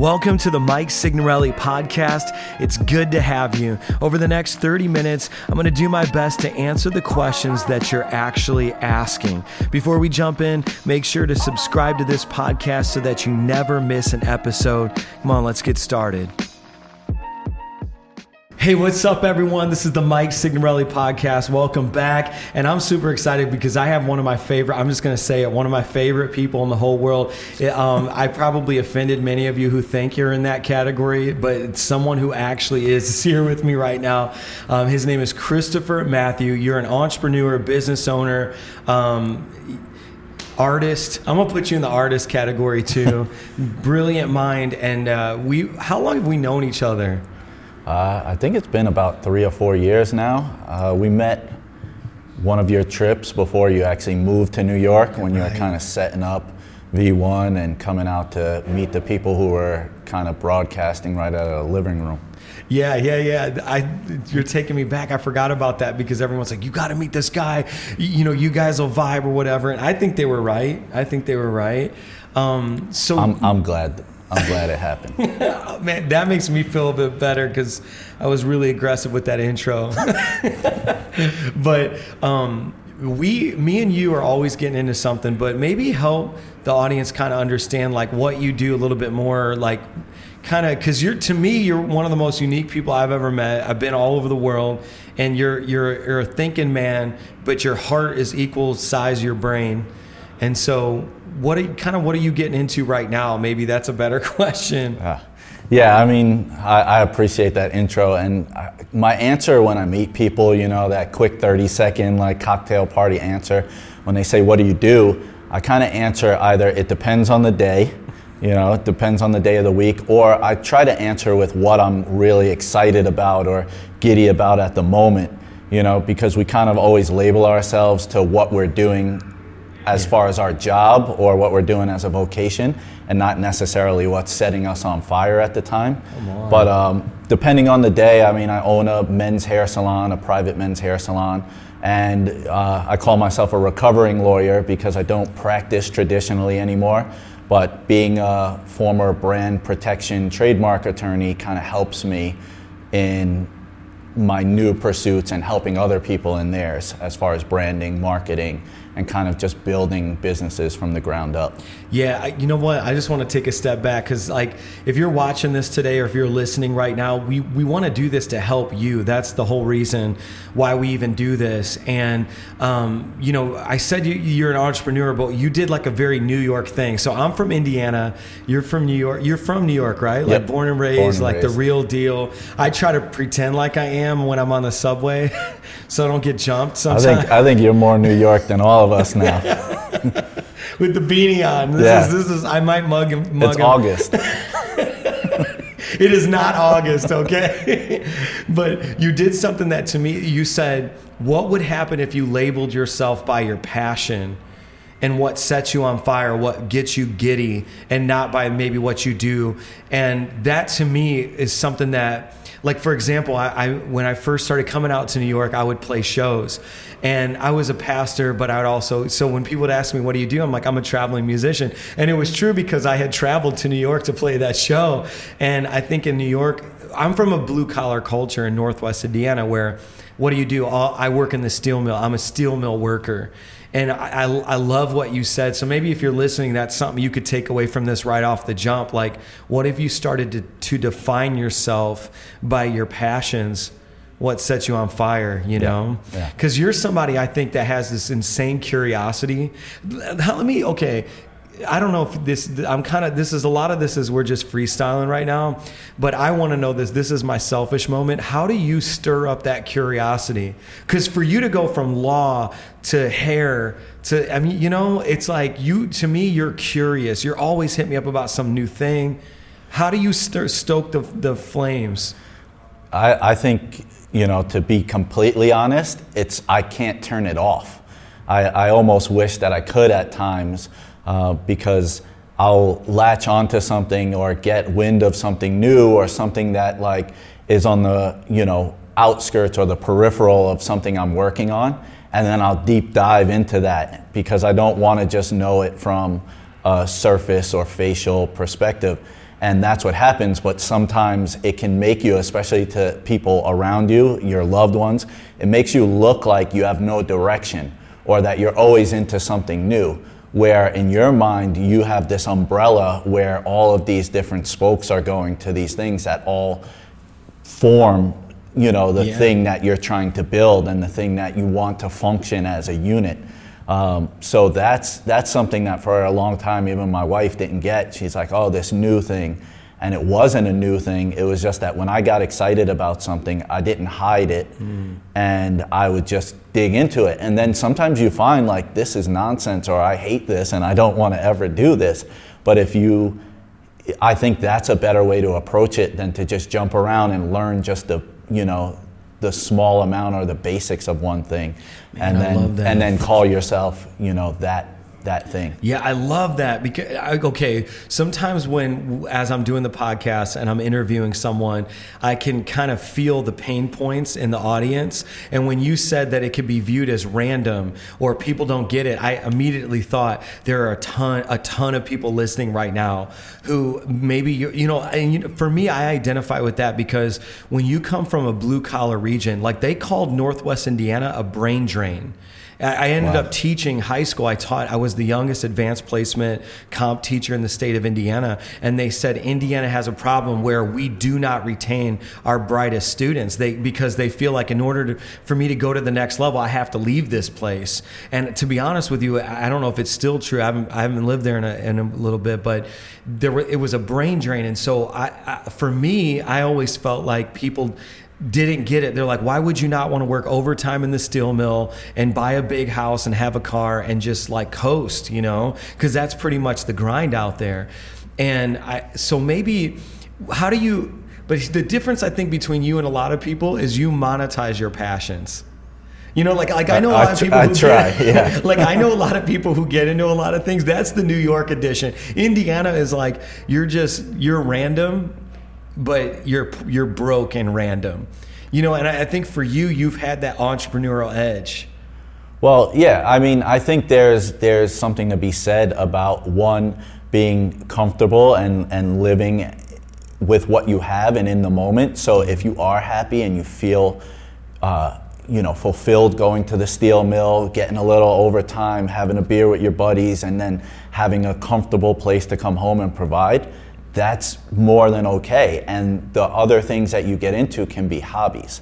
Welcome to the Mike Signorelli podcast. It's good to have you. Over the next 30 minutes, I'm going to do my best to answer the questions that you're actually asking. Before we jump in, make sure to subscribe to this podcast so that you never miss an episode. Come on, let's get started. Hey, what's up, everyone? This is the Mike Signorelli podcast. Welcome back. And I'm super excited because I have one of my favorite, I'm just going to say it, one of my favorite people in the whole world. It, um, I probably offended many of you who think you're in that category, but it's someone who actually is, is here with me right now. Um, his name is Christopher Matthew. You're an entrepreneur, business owner. Um, artist. I'm gonna put you in the artist category too. Brilliant mind, and uh, we. How long have we known each other? Uh, I think it's been about three or four years now. Uh, we met one of your trips before you actually moved to New York when you were kind of setting up V1 and coming out to meet the people who were kind of broadcasting right out of the living room. Yeah, yeah, yeah. I, you're taking me back. I forgot about that because everyone's like, "You got to meet this guy." You, you, know, you guys will vibe or whatever. And I think they were right. I think they were right. Um, so I'm, I'm glad I'm glad it happened. Man, that makes me feel a bit better because I was really aggressive with that intro. but um, we, me and you are always getting into something, but maybe help the audience kind of understand like what you do a little bit more, like kind of because you're to me you're one of the most unique people I've ever met. I've been all over the world, and you're you're you're a thinking man, but your heart is equal size your brain, and so what are you, kind of what are you getting into right now? Maybe that's a better question. Uh, yeah, I mean, I, I, appreciate that intro, and I, my answer when I meet people, you know, that quick thirty second like cocktail party answer, when they say, "What do you do?" I kind of answer either it depends on the day, you know, it depends on the day of the week, or I try to answer with what I'm really excited about or giddy about at the moment, you know, because we kind of always label ourselves to what we're doing as far as our job or what we're doing as a vocation and not necessarily what's setting us on fire at the time. But um, depending on the day, I mean, I own a men's hair salon, a private men's hair salon, and uh, I call myself a recovering lawyer because I don't practice traditionally anymore. But being a former brand protection trademark attorney kind of helps me in my new pursuits and helping other people in theirs as far as branding, marketing, and kind of just building businesses from the ground up. Yeah, you know what? I just want to take a step back because, like, if you're watching this today or if you're listening right now, we, we want to do this to help you. That's the whole reason why we even do this. And, um, you know, I said you, you're an entrepreneur, but you did like a very New York thing. So I'm from Indiana. You're from New York. You're from New York, right? Like born and raised, born and like raised. the real deal. I try to pretend like I am when I'm on the subway so I don't get jumped sometimes. I think, I think you're more New York than all of us now. With the beanie on. This yeah. is this is I might mug him. Mug it's him. August. it is not August, okay? but you did something that to me you said, what would happen if you labeled yourself by your passion? And what sets you on fire, what gets you giddy, and not by maybe what you do. And that to me is something that like for example, I, I, when I first started coming out to New York, I would play shows, and I was a pastor, but I would also so when people would ask me, "What do you do?" I'm like, "I'm a traveling musician," and it was true because I had traveled to New York to play that show, and I think in New York, I'm from a blue collar culture in Northwest Indiana where, what do you do? I work in the steel mill. I'm a steel mill worker and I, I, I, love what you said. So maybe if you're listening, that's something you could take away from this right off the jump. Like, what if you started to, to define yourself by your passions? What sets you on fire, you know? Because yeah. you're somebody I think that has this insane curiosity. Let me, okay, I don't know if this I'm kind of this is a lot of this is we're just freestyling right now, but I want to know this this is my selfish moment. How do you stir up that curiosity? Cuz for you to go from law to hair to I mean, you know, it's like you to me you're curious. You're always hit me up about some new thing. How do you stir, stoke the the flames? I I think, you know, to be completely honest, it's I can't turn it off. I, I almost wish that I could at times uh, because I'll latch onto something or get wind of something new or something that like is on the you know outskirts or the peripheral of something I'm working on, and then I'll deep dive into that because I don't want to just know it from a surface or facial perspective. and that's what happens but sometimes it can make you especially to people around you your loved ones it makes you look like you have no direction or that you're always into something new where in your mind you have this umbrella where all of these different spokes are going to these things that all form you know the Yeah. thing that you're trying to build and the thing that you want to function as a unit. Um, so that's that's something that for a long time even my wife didn't get. She's like oh this new thing. And it wasn't a new thing. It was just that when i got excited about something i didn't hide it. And i would just dig into it. And then sometimes you find like this is nonsense or i hate this and i don't want to ever do this. But if you I think that's a better way to approach it than to just jump around and learn just the you know the small amount or the basics of one thing, and I then and then call yourself you know that that thing. Yeah, I love that because okay, sometimes when as I'm doing the podcast and I'm interviewing someone, I can kind of feel the pain points in the audience. And when you said that it could be viewed as random or people don't get it, I immediately thought there are a ton a ton of people listening right now who maybe you you know, and you know, for me I identify with that because when you come from a blue collar region, like they called Northwest Indiana a brain drain. I I ended Wow. up teaching high school. I taught, I was the youngest advanced placement comp teacher in the state of Indiana. And they said Indiana has a problem where we do not retain our brightest students they, because they feel like in order to, for me to go to the next level, I have to leave this place. And to be honest with you, I I don't know if it's still true. I haven't, I haven't lived there in a, in a little bit, but there were, it was a brain drain. And so I, I, for me, I always felt like people didn't get it. They're like, why would you not want to work overtime in the steel mill and buy a big house and have a car and just like coast, you know? Because that's pretty much the grind out there. And I, so maybe, how do you, but the difference I think between you and a lot of people is you monetize your passions. You know, like like I know a lot of I people. I who try, get- yeah. like I know a lot of people who get into a lot of things. That's the New York edition. Indiana is like you're just you're random, but you're you're broke and random. You know, and I, I think for you, you've had that entrepreneurial edge. Well, yeah, I mean, I think there's there's something to be said about one being comfortable and and living with what you have and in the moment. So if you are happy and you feel, uh, you know, fulfilled going to the steel mill, getting a little overtime, having a beer with your buddies, and then having a comfortable place to come home and provide, that's more than okay. And the other things that you get into can be hobbies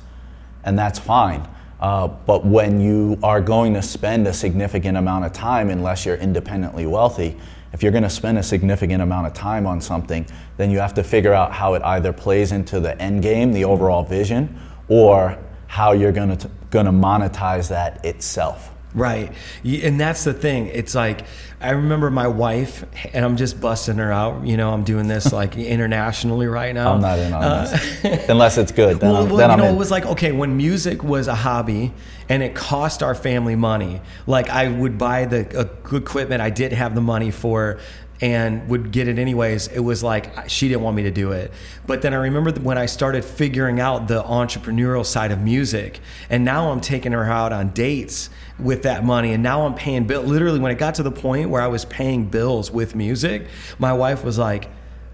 and that's fine. Uh, but when you are going to spend a significant amount of time, unless you're independently wealthy, if you're going to spend a significant amount of time on something, then you have to figure out how it either plays into the end game, the overall vision, or how you're going to going to monetize that itself. Right. And that's the thing. It's like, I remember my wife, and I'm just busting her out. You know, I'm doing this like internationally right now. I'm not in on Uh, this unless it's good. Then well, I'm, well, then you I'm know, in. it was like okay when music was a hobby and it cost our family money. Like I would buy the uh, equipment I didn't have the money for, and would get it anyways. It was like she didn't want me to do it. But then I remember when I started figuring out the entrepreneurial side of music, and now I'm taking her out on dates with that money, and now I'm paying bill. Literally, when it got to the point where I was paying bills with music, my wife was like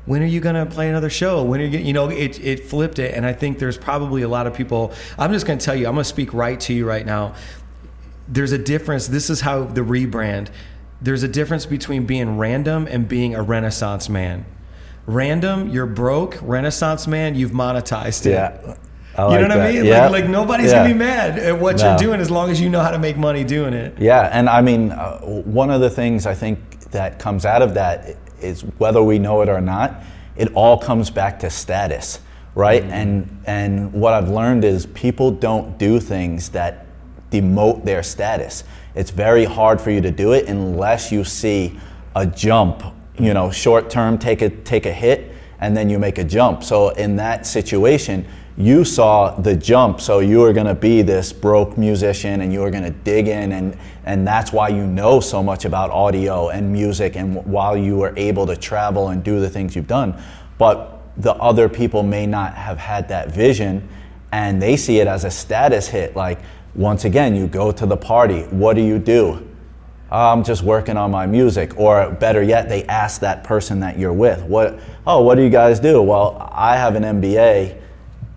when are you going to play another show when are you you know it, it flipped it and i think there's probably a lot of people i'm just going to tell you i'm going to speak right to you right now there's a difference this is how the rebrand there's a difference between being random and being a renaissance man random you're broke renaissance man you've monetized it yeah. I you like know what that. i mean Yeah. like, like nobody's Yeah. to be mad at what No. you're doing as long as you know how to make money doing it Yeah, and I mean, uh, one of the things I think that comes out of that is whether we know it or not, it all comes back to status, right? And and what I've learned is people don't do things that demote their status. It's very hard for you to do it unless you see a jump, you know, short term take a take a hit and then you make a jump. So in that situation, you saw the jump, so you were going to be this broke musician and you were going to dig in and and that's why you know so much about audio and music and while you were able to travel and do the things you've done. But the other people may not have had that vision and they see it as a status hit like once again you go to the party, what do you do? "Oh, I'm just working on my music. Or better yet, they ask that person that you're with, what, oh, what do you guys do? Well, I have an MBA.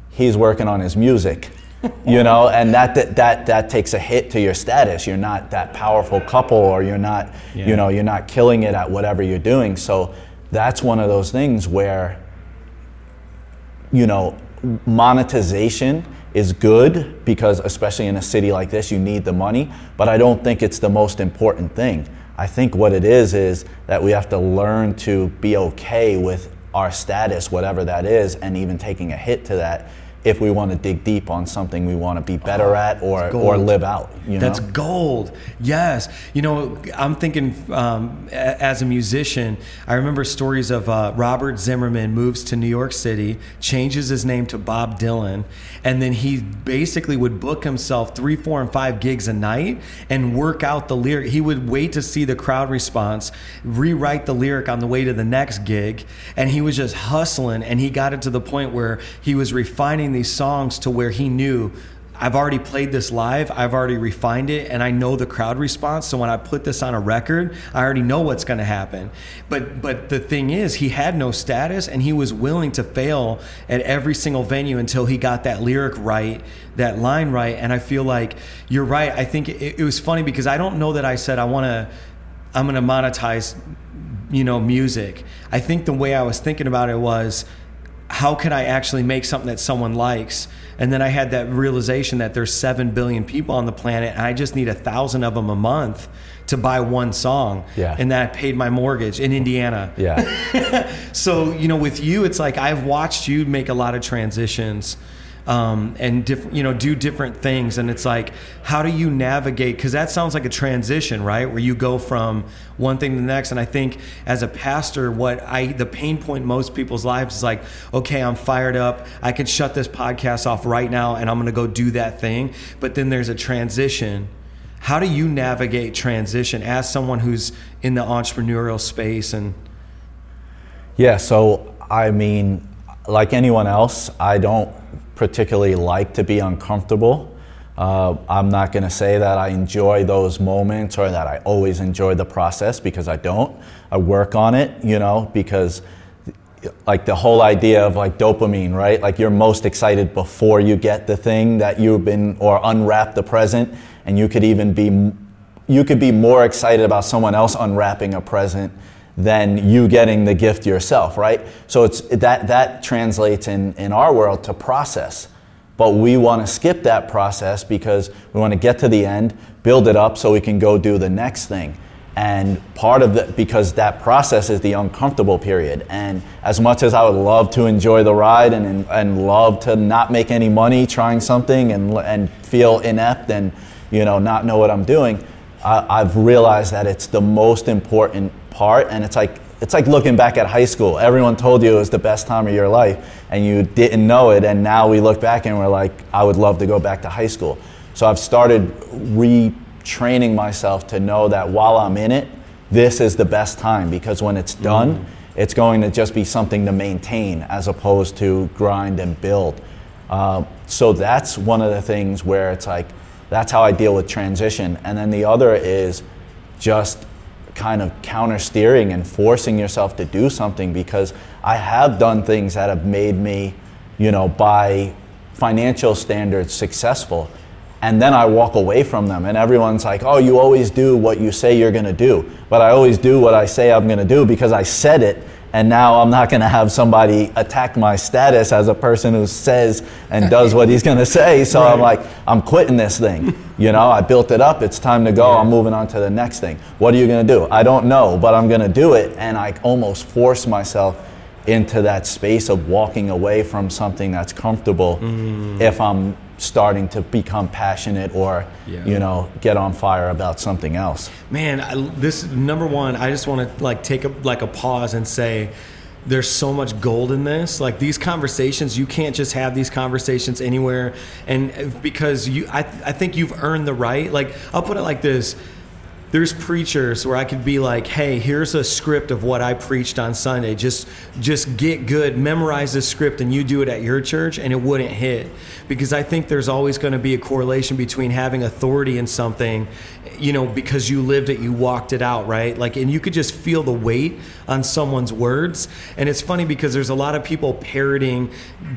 He's working on his music. you know, and that, that that that takes a hit to your status. You're not that powerful couple, or you're not, Yeah. you know, you're not killing it at whatever you're doing. So that's one of those things where you know, monetization is good because, especially in a city like this, you need the money, but I don't think it's the most important thing. I think what it is is that we have to learn to be okay with our status, whatever that is, and even taking a hit to that if we want to dig deep on something we want to be better at or, or live out. You That's know? gold. Yes. You know, I'm thinking um, as a musician, I remember stories of uh, Robert Zimmerman moves to New York City, changes his name to Bob Dylan, and then he basically would book himself three, four, and five gigs a night and work out the lyric. He would wait to see the crowd response, rewrite the lyric on the way to the next gig, and he was just hustling. And he got it to the point where he was refining these songs to where he knew I've already played this live. I've already refined it, and I know the crowd response. So when I put this on a record, I already know what's going to happen. But but the thing is, he had no status, and he was willing to fail at every single venue until he got that lyric right, that line right. And I feel like you're right. I think it, it was funny because I don't know that I said I want to. I'm going to monetize, you know, music. I think the way I was thinking about it was how can I actually make something that someone likes? And then I had that realization that there's seven billion people on the planet, and I just need a thousand of them a month to buy one song. Yeah. And that paid my mortgage in Indiana. Yeah. So you know, with you, it's like I've watched you make a lot of transitions. Um, and diff- you know do different things. And it's like how do you navigate? Because that sounds like a transition right? Where you go from one thing to the next. And i think as a pastor what i the pain point in most people's lives is like okay i'm fired up. I can shut this podcast off right now and i'm going to go do that thing. But then there's a transition. How do you navigate transition as someone who's in the entrepreneurial space? And Yeah, so I mean, like anyone else, I don't particularly like to be uncomfortable. Uh, I'm not going to say that I enjoy those moments or that I always enjoy the process because I don't. I work on it, you know, because like the whole idea of like dopamine, right? Like you're most excited before you get the thing that you've been or unwrap the present, and you could even be you could be more excited about someone else unwrapping a present than you getting the gift yourself, right? So it's that that translates in in our world to process. But we want to skip that process because we want to get to the end, build it up so we can go do the next thing. And part of the, because that process is the uncomfortable period. And as much as I would love to enjoy the ride and, and love to not make any money trying something and, and feel inept and, you know, not know what I'm doing, I, I've realized that it's the most important part. And it's like, it's like looking back at high school. Everyone told you it was the best time of your life and you didn't know it. And now we look back and we're like, I would love to go back to high school. So I've started retraining myself to know that while I'm in it, this is the best time because when it's done, it's going to just be something to maintain as opposed to grind and build. Uh, so that's one of the things where it's like, that's how I deal with transition. And then the other is just kind of counter steering and forcing yourself to do something because I have done things that have made me, you know, by financial standards successful. And then I walk away from them, and everyone's like, oh, you always do what you say you're gonna do. But I always do what I say I'm gonna do because I said it, and now I'm not gonna have somebody attack my status as a person who says and does what he's gonna say. So I'm like, I'm quitting this thing. You know, I built it up, it's time to go, I'm moving on to the next thing. What are you gonna do? I don't know, but I'm gonna do it. And I almost force myself into that space of walking away from something that's comfortable mm. if I'm starting to become passionate or Yeah. you know get on fire about something else. Man I, this number one i just want to like take a like a pause and say there's so much gold in this. Like these conversations you can't just have these conversations anywhere. And uh, because you i, I think you've earned the right. Like i'll put it like this there's preachers where I could be like, "Hey, here's a script of what I preached on Sunday. Just just get good, memorize the script and you do it at your church and it wouldn't hit." Because I think there's always going to be a correlation between having authority in something, you know, because you lived it, you walked it out, right? Like and you could just feel the weight on someone's words. And it's funny because there's a lot of people parroting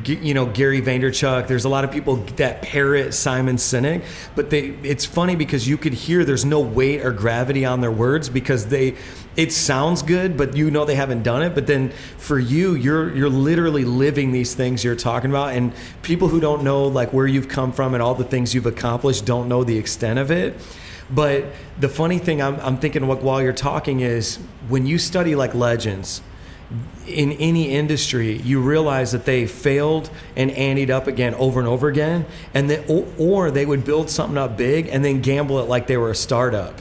you know, Gary Vaynerchuk, there's a lot of people that parrot Simon Sinek, but they it's funny because you could hear there's no weight or gravity on their words because they it sounds good but you know they haven't done it. But then for you you're you're literally living these things you're talking about. And people who don't know like where you've come from and all the things you've accomplished don't know the extent of it. But the funny thing I'm, I'm thinking while you're talking is when you study like legends in any industry, you realize that they failed and anteed up again over and over again, and then or, or they would build something up big and then gamble it like they were a startup.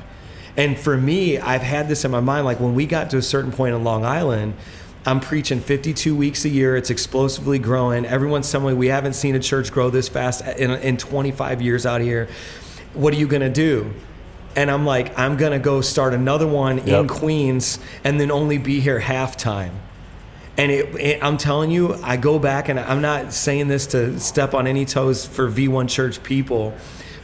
And for me, I've had this in my mind. Like when we got to a certain point in Long Island, I'm preaching 52 weeks a year. It's explosively growing. Everyone's telling me we haven't seen a church grow this fast in, in 25 years out here. What are you going to do? And I'm like, I'm going to go start another one yep. in Queens and then only be here half time. And it, it, I'm telling you, I go back and I'm not saying this to step on any toes for V1 Church people,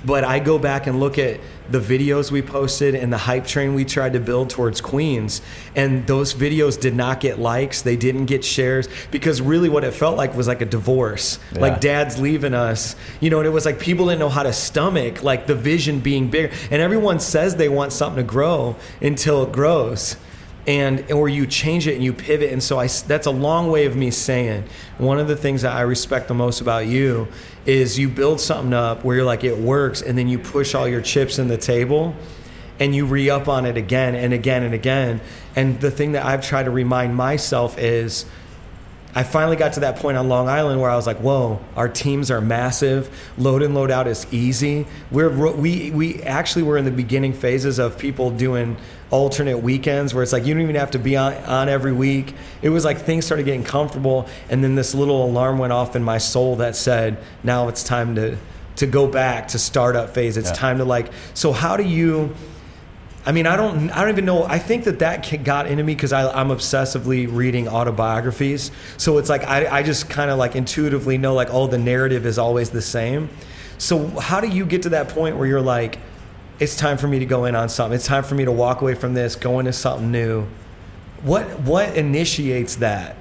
but I go back and look at the videos we posted and the hype train we tried to build towards Queens. And those videos did not get likes, they didn't get shares because really what it felt like was like a divorce. Yeah. Like dad's leaving us, you know, and it was like people didn't know how to stomach like the vision being bigger. And everyone says they want something to grow until it grows and or you change it and you pivot and so I that's a long way of me saying one of the things that I respect the most about you is you build something up where you're like it works and then you push all your chips in the table and you re-up on it again and again and again and the thing that I've tried to remind myself is I finally got to that point on Long Island where I was like, "Whoa, our teams are massive. Load and load out is easy. We're we we actually were in the beginning phases of people doing alternate weekends where it's like you don't even have to be on, on every week. It was like things started getting comfortable, and then this little alarm went off in my soul that said, "Now it's time to to go back to startup phase. It's yeah. time to like." So how do you? I mean, I don't, I don't even know. I think that that got into me because I'm obsessively reading autobiographies. So it's like I, I just kind of like intuitively know like, oh, the narrative is always the same. So how do you get to that point where you're like, it's time for me to go in on something. It's time for me to walk away from this, go into something new. What what initiates that?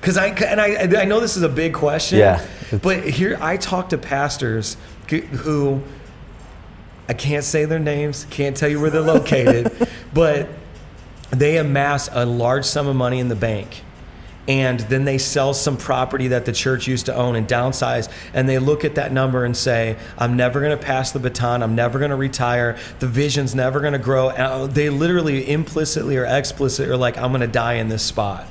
Because I and I I know this is a big question. Yeah. But here I talk to pastors who I can't say their names, can't tell you where they're located, but they amass a large sum of money in the bank. And then they sell some property that the church used to own and downsize. And they look at that number and say, I'm never going to pass the baton. I'm never going to retire. The vision's never going to grow. And uh, they literally implicitly or explicitly are like, I'm going to die in this spot.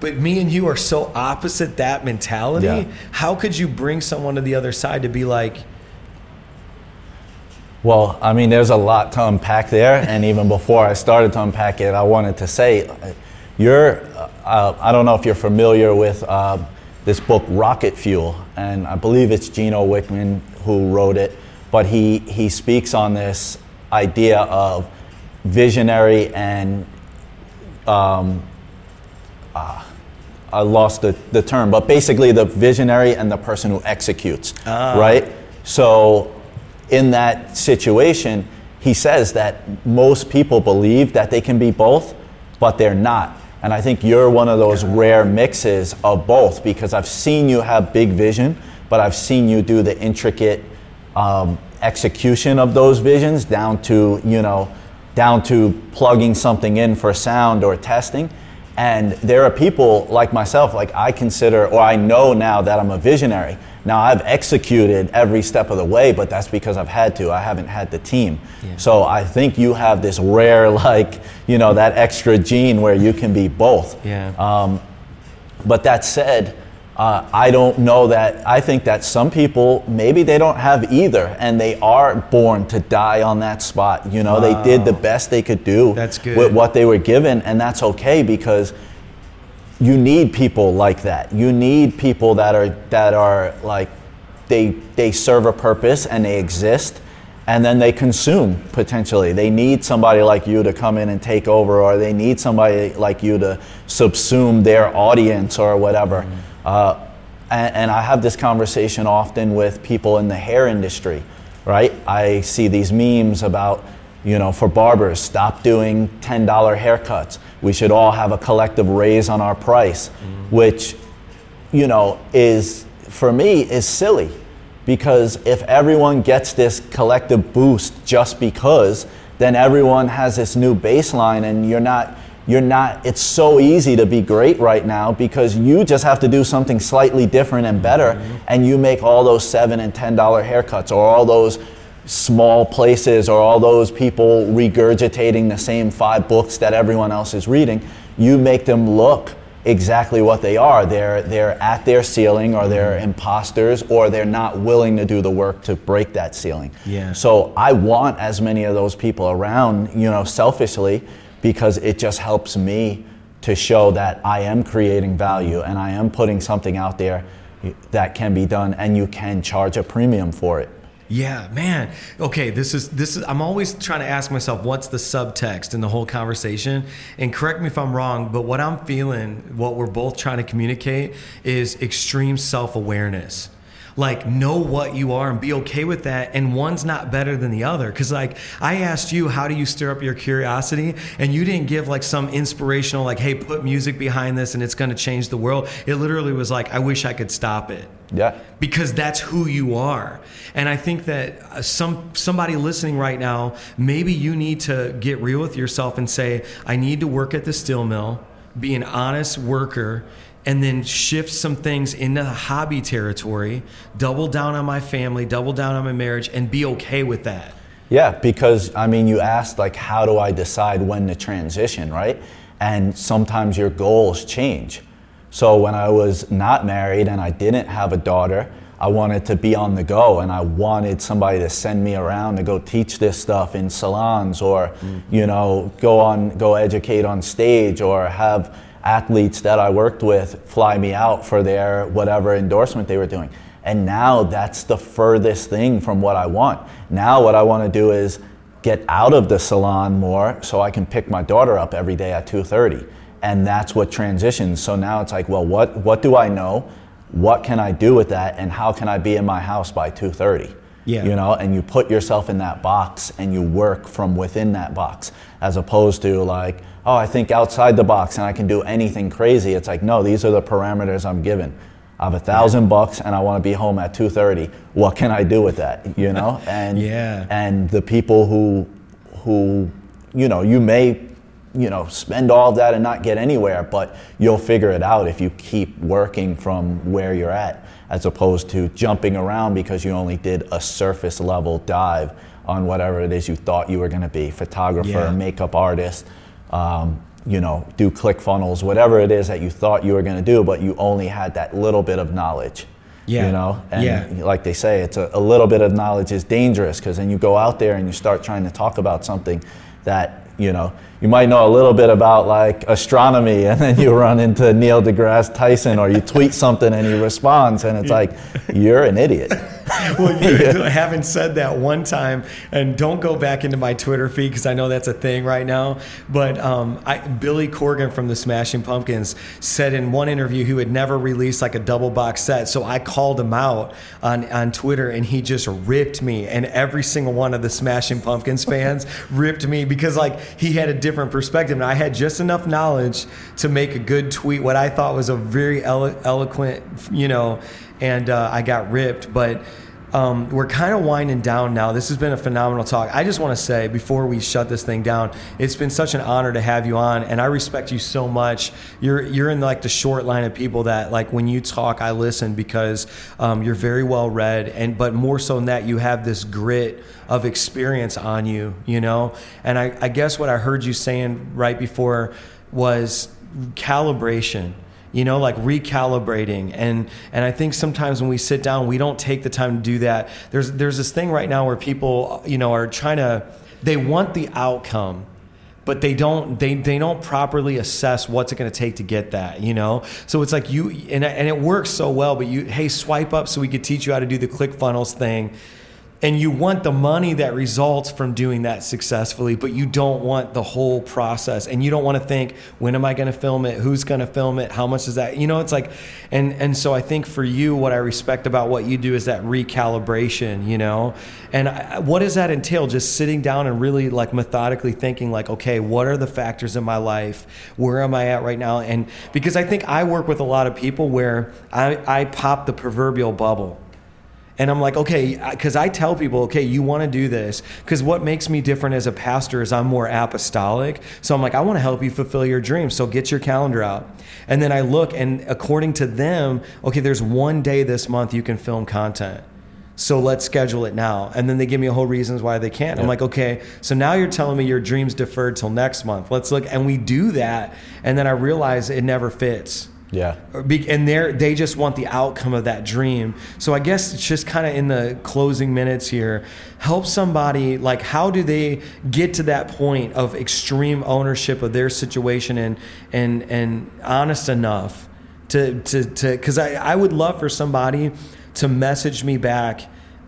But me and you are so opposite that mentality. Yeah. How could you bring someone to the other side to be like, well, I mean, there's a lot to unpack there. And even before I started to unpack it, I wanted to say, you're, uh, I don't know if you're familiar with uh, this book, Rocket Fuel. And I believe it's Gino Wickman who wrote it. But he, he speaks on this idea of visionary and um, uh, I lost the, the term, but basically the visionary and the person who executes, ah. right? So in that situation, he says that most people believe that they can be both, but they're not. And I think you're one of those rare mixes of both because I've seen you have big vision, but I've seen you do the intricate um, execution of those visions down to, you know, down to plugging something in for sound or testing. And there are people like myself, like I consider, or I know now that I'm a visionary. Now I've executed every step of the way, but that's because I've had to. I haven't had the team. Yeah. So I think you have this rare, like, you know, that extra gene where you can be both. Yeah. Um, but that said, uh, I don't know that. I think that some people maybe they don't have either, and they are born to die on that spot. You know, wow. they did the best they could do that's good. with what they were given, and that's okay because you need people like that. You need people that are that are like they they serve a purpose and they exist and then they consume potentially. They need somebody like you to come in and take over, or they need somebody like you to subsume their audience or whatever. Mm-hmm. Uh, and, and, I have this conversation often with people in the hair industry, right? I see these memes about, you know, for barbers, stop doing $10 haircuts. We should all have a collective raise on our price, mm-hmm. which, you know, is, for me, is silly because if everyone gets this collective boost just because, then everyone has this new baseline and you're not you're not it's so easy to be great right now because you just have to do something slightly different and better mm-hmm. and you make all those 7 and 10 dollar haircuts or all those small places or all those people regurgitating the same five books that everyone else is reading you make them look exactly what they are. They're, they're at their ceiling or they're mm-hmm. imposters or they're not willing to do the work to break that ceiling. Yeah. So I want as many of those people around, you know, selfishly because it just helps me to show that I am creating value and I am putting something out there that can be done and you can charge a premium for it. Yeah, man. Okay, this is this is I'm always trying to ask myself what's the subtext in the whole conversation. And correct me if I'm wrong, but what I'm feeling, what we're both trying to communicate is extreme self-awareness like know what you are and be okay with that and one's not better than the other. Because like i asked you how do you stir up your curiosity? And you didn't give like some inspirational like hey put music behind this and it's going to change the world. It literally was like i wish i could stop it. Yeah. Because that's who you are. And i think that uh, some somebody listening right now maybe you need to get real with yourself and say i need to work at the steel mill be an honest worker and then shift some things into hobby territory, double down on my family, double down on my marriage, and be okay with that. Yeah, because I mean, you asked, like, how do I decide when to transition, right? And sometimes your goals change. So when I was not married and I didn't have a daughter, I wanted to be on the go and I wanted somebody to send me around to go teach this stuff in salons or, mm-hmm. you know, go on, go educate on stage or have athletes that I worked with fly me out for their whatever endorsement they were doing. And now that's the furthest thing from what I want. Now what I want to do is get out of the salon more so I can pick my daughter up every day at 2:30. And that's what transitions. So now it's like, well, what what do I know? What can I do with that and how can I be in my house by 2:30? Yeah. You know, and you put yourself in that box and you work from within that box as opposed to like oh, I think outside the box and I can do anything crazy. It's like, no, these are the parameters I'm given. I have a thousand bucks and I want to be home at 2:30. What can I do with that? You know, and yeah, and the people who who you know you may you know spend all that and not get anywhere, but you'll figure it out if you keep working from where you're at, as opposed to jumping around because you only did a surface level dive on whatever it is you thought you were going to be, photographer, yeah. makeup artist um, you know, do click funnels, whatever it is that you thought you were going to do, but you only had that little bit of knowledge. Yeah. You know, and yeah. like they say, it's a, a little bit of knowledge is dangerous because then you go out there and you start trying to talk about something that you know you might know a little bit about like astronomy and then you run into neil degrasse tyson or you tweet something and he responds and it's like you're an idiot well yeah. having said that one time and don't go back into my twitter feed because i know that's a thing right now but um, I, billy corgan from the smashing pumpkins said in one interview he would never release like a double box set so i called him out on, on twitter and he just ripped me and every single one of the smashing pumpkins fans ripped me because like he had a different perspective. And I had just enough knowledge to make a good tweet, what I thought was a very elo- eloquent, you know, and uh, I got ripped. But um, we're kind of winding down now. This has been a phenomenal talk. I just want to say before we shut this thing down, it's been such an honor to have you on, and I respect you so much. You're you're in like the short line of people that like when you talk, I listen because um, you're very well read, and but more so than that, you have this grit of experience on you, you know. And I, I guess what I heard you saying right before was calibration you know like recalibrating. And and i think sometimes when we sit down we don't take the time to do that. There's there's this thing right now where people you know are trying to they want the outcome but they don't they, they don't properly assess what's it going to take to get that you know? So it's like you and, and it works so well but you hey swipe up so we could teach you how to do the click funnels thing and you want the money that results from doing that successfully but you don't want the whole process. And you don't want to think when am i going to film it? Who's going to film it? How much is that? You know it's like and and so i think for you what i respect about what you do is that recalibration you know? And I, what does that entail? Just sitting down and really like methodically thinking like okay what are the factors in my life? Where am i at right now? And because i think i work with a lot of people where i i pop the proverbial bubble and I'm like, okay, because I tell people, okay, you want to do this. Because what makes me different as a pastor is I'm more apostolic. So I'm like, I want to help you fulfill your dreams. So get your calendar out. And then I look, and according to them, okay, there's one day this month you can film content. So let's schedule it now. And then they give me a whole reasons why they can't. I'm like, okay, so now you're telling me your dream's deferred till next month. Let's look. And we do that. And then I realize it never fits. Yeah. And they they just want the outcome of that dream. So I guess it's just kind of in the closing minutes here, help somebody like how do they get to that point of extreme ownership of their situation and and and honest enough to to to because I I would love for somebody to message me back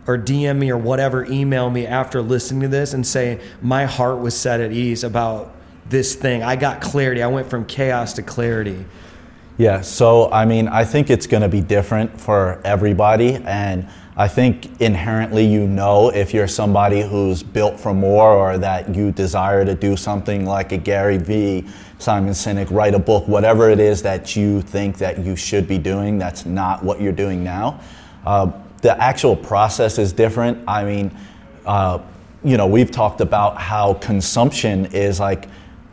or DM me or whatever, email me after listening to this and say my heart was set at ease about this thing. I got clarity. I went from chaos to clarity. Yeah, so I mean, I think it's going to be different for everybody. And I think inherently you know if you're somebody who's built for more or that you desire to do something like a Gary Vee, Simon Sinek, write a book, whatever it is that you think that you should be doing that's not what you're doing now. Uh, the actual process is different. I mean, uh, you know, we've talked about how consumption is like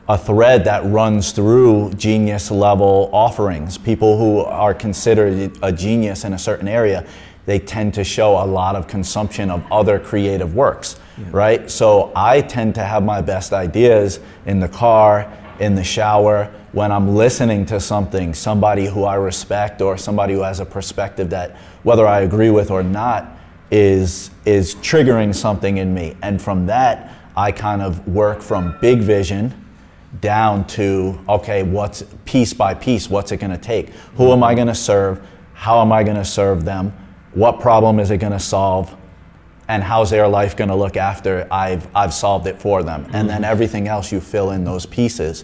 a thread that runs through genius level offerings. People who are considered a genius in a certain area, they tend to show a lot of consumption of other creative works, yeah. right? So I tend to have my best ideas in the car, in the shower, when I'm listening to something, somebody who I respect or somebody who has a perspective that whether I agree with or not is is triggering something in me. And from that, I kind of work from big vision down to okay, what's piece by piece, what's it going to take? Who am I going to serve? How am I going to serve them? What problem is it going to solve? And how's their life going to look after I've, I've solved it for them? And then mm-hmm. everything else you fill in those pieces.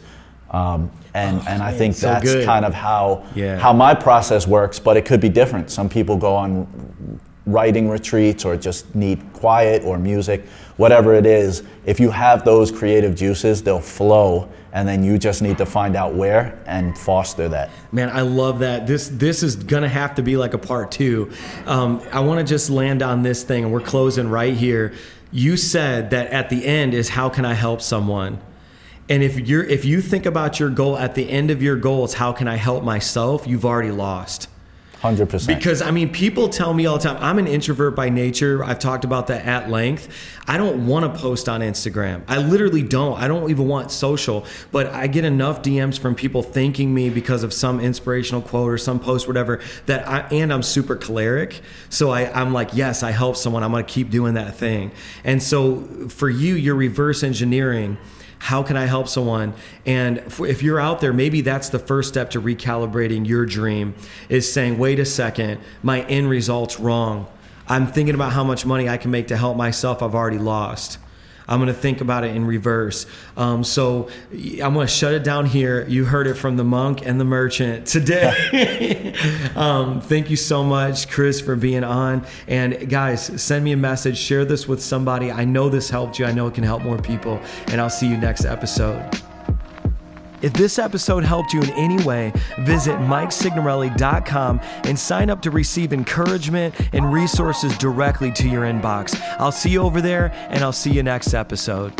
Um, and, oh, and I think so that's good. kind of how, yeah. how my process works, but it could be different. Some people go on writing retreats or just need quiet or music, whatever it is, if you have those creative juices, they'll flow and then you just need to find out where and foster that. Man, I love that. This this is gonna have to be like a part two. Um, I want to just land on this thing, and we're closing right here. You said that at the end is how can I help someone? And if you're if you think about your goal at the end of your goal is how can I help myself, you've already lost. 100%. Because I mean, people tell me all the time, I'm an introvert by nature. I've talked about that at length. I don't want to post on Instagram. I literally don't. I don't even want social, but I get enough DMs from people thanking me because of some inspirational quote or some post, whatever, that I, and I'm super choleric. So I, I'm like, yes, I help someone. I'm going to keep doing that thing. And so for you, you're reverse engineering how can I help someone? And if you're out there, maybe that's the first step to recalibrating your dream is saying, wait a second, my end result's wrong. I'm thinking about how much money I can make to help myself I've already lost. I'm going to think about it in reverse. Um, so I'm going to shut it down here. You heard it from the monk and the merchant today. um, thank you so much, Chris, for being on. And guys, send me a message, share this with somebody. I know this helped you. I know it can help more people. And I'll see you next episode. If this episode helped you in any way, visit MikeSignorelli.com and sign up to receive encouragement and resources directly to your inbox. I'll see you over there, and I'll see you next episode.